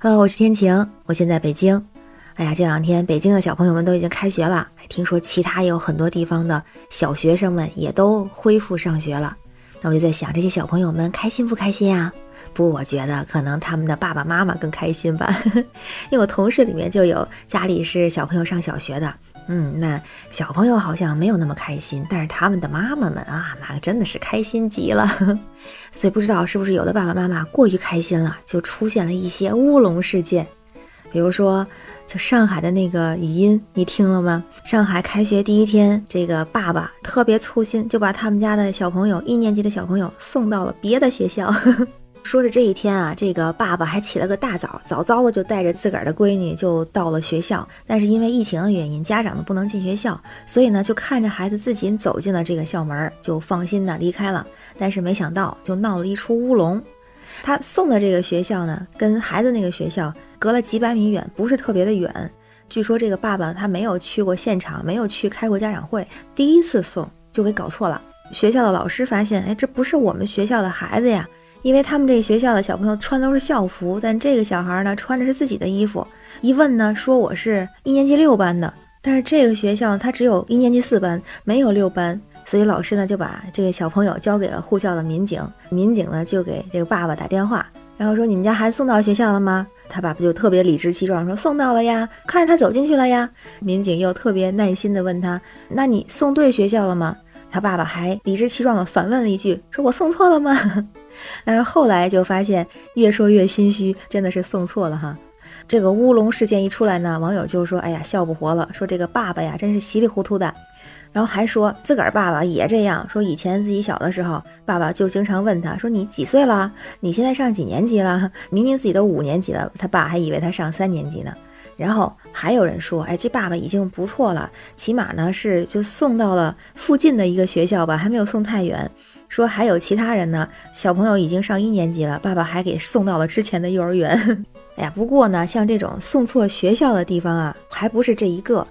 Hello，我是天晴，我现在北京。哎呀，这两天北京的小朋友们都已经开学了，听说其他也有很多地方的小学生们也都恢复上学了。那我就在想，这些小朋友们开心不开心啊？不，我觉得可能他们的爸爸妈妈更开心吧，因为我同事里面就有家里是小朋友上小学的。嗯，那小朋友好像没有那么开心，但是他们的妈妈们啊，那真的是开心极了。所以不知道是不是有的爸爸妈妈过于开心了，就出现了一些乌龙事件。比如说，就上海的那个语音，你听了吗？上海开学第一天，这个爸爸特别粗心，就把他们家的小朋友一年级的小朋友送到了别的学校。说是这一天啊，这个爸爸还起了个大早，早早的就带着自个儿的闺女就到了学校。但是因为疫情的原因，家长呢不能进学校，所以呢就看着孩子自己走进了这个校门，就放心的离开了。但是没想到就闹了一出乌龙。他送的这个学校呢，跟孩子那个学校隔了几百米远，不是特别的远。据说这个爸爸他没有去过现场，没有去开过家长会，第一次送就给搞错了。学校的老师发现，哎，这不是我们学校的孩子呀。因为他们这个学校的小朋友穿都是校服，但这个小孩呢穿的是自己的衣服。一问呢，说我是一年级六班的，但是这个学校他只有一年级四班，没有六班，所以老师呢就把这个小朋友交给了护校的民警。民警呢就给这个爸爸打电话，然后说：“你们家孩子送到学校了吗？”他爸爸就特别理直气壮说：“送到了呀，看着他走进去了呀。”民警又特别耐心地问他：“那你送对学校了吗？”他爸爸还理直气壮地反问了一句：“说我送错了吗？”但是后来就发现，越说越心虚，真的是送错了哈。这个乌龙事件一出来呢，网友就说：“哎呀，笑不活了，说这个爸爸呀，真是稀里糊涂的。”然后还说自个儿爸爸也这样说，以前自己小的时候，爸爸就经常问他说：“你几岁了？你现在上几年级了？”明明自己都五年级了，他爸还以为他上三年级呢。然后还有人说：“哎，这爸爸已经不错了，起码呢是就送到了附近的一个学校吧，还没有送太远。”说还有其他人呢，小朋友已经上一年级了，爸爸还给送到了之前的幼儿园。哎呀，不过呢，像这种送错学校的地方啊，还不是这一个。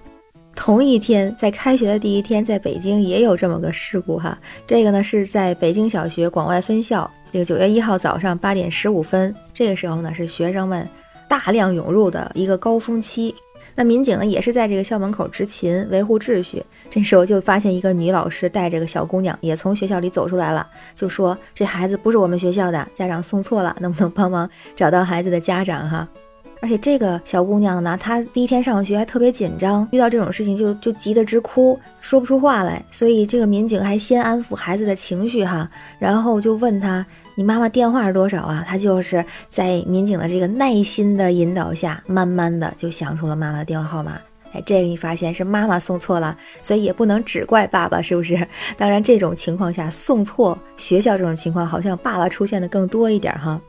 同一天，在开学的第一天，在北京也有这么个事故哈。这个呢是在北京小学广外分校，这个九月一号早上八点十五分，这个时候呢是学生们大量涌入的一个高峰期。那民警呢，也是在这个校门口执勤维护秩序。这时候就发现一个女老师带着个小姑娘也从学校里走出来了，就说这孩子不是我们学校的，家长送错了，能不能帮忙找到孩子的家长哈？而且这个小姑娘呢，她第一天上学还特别紧张，遇到这种事情就就急得直哭，说不出话来。所以这个民警还先安抚孩子的情绪哈，然后就问她：“你妈妈电话是多少啊？”她就是在民警的这个耐心的引导下，慢慢的就想出了妈妈的电话号码。哎，这个你发现是妈妈送错了，所以也不能只怪爸爸，是不是？当然这种情况下送错学校这种情况，好像爸爸出现的更多一点哈。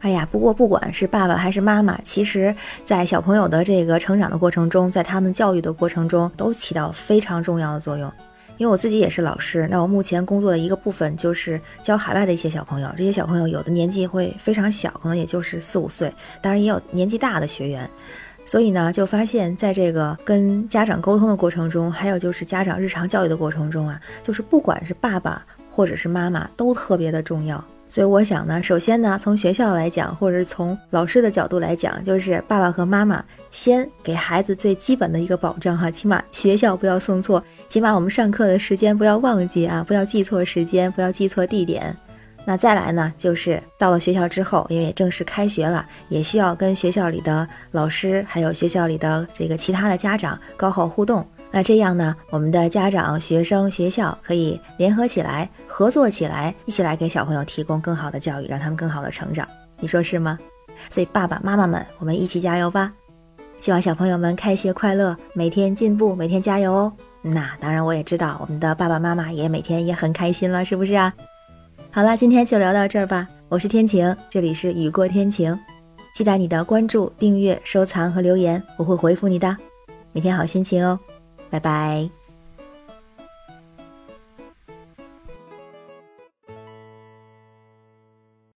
哎呀，不过不管是爸爸还是妈妈，其实，在小朋友的这个成长的过程中，在他们教育的过程中，都起到非常重要的作用。因为我自己也是老师，那我目前工作的一个部分就是教海外的一些小朋友。这些小朋友有的年纪会非常小，可能也就是四五岁，当然也有年纪大的学员。所以呢，就发现在这个跟家长沟通的过程中，还有就是家长日常教育的过程中啊，就是不管是爸爸或者是妈妈，都特别的重要。所以我想呢，首先呢，从学校来讲，或者是从老师的角度来讲，就是爸爸和妈妈先给孩子最基本的一个保障哈，起码学校不要送错，起码我们上课的时间不要忘记啊，不要记错时间，不要记错地点。那再来呢，就是到了学校之后，因为也正式开学了，也需要跟学校里的老师，还有学校里的这个其他的家长搞好互动。那这样呢，我们的家长、学生、学校可以联合起来、合作起来，一起来给小朋友提供更好的教育，让他们更好的成长。你说是吗？所以爸爸妈妈们，我们一起加油吧！希望小朋友们开学快乐，每天进步，每天加油哦。那当然，我也知道我们的爸爸妈妈也每天也很开心了，是不是啊？好了，今天就聊到这儿吧。我是天晴，这里是雨过天晴，期待你的关注、订阅、收藏和留言，我会回复你的。每天好心情哦。拜拜。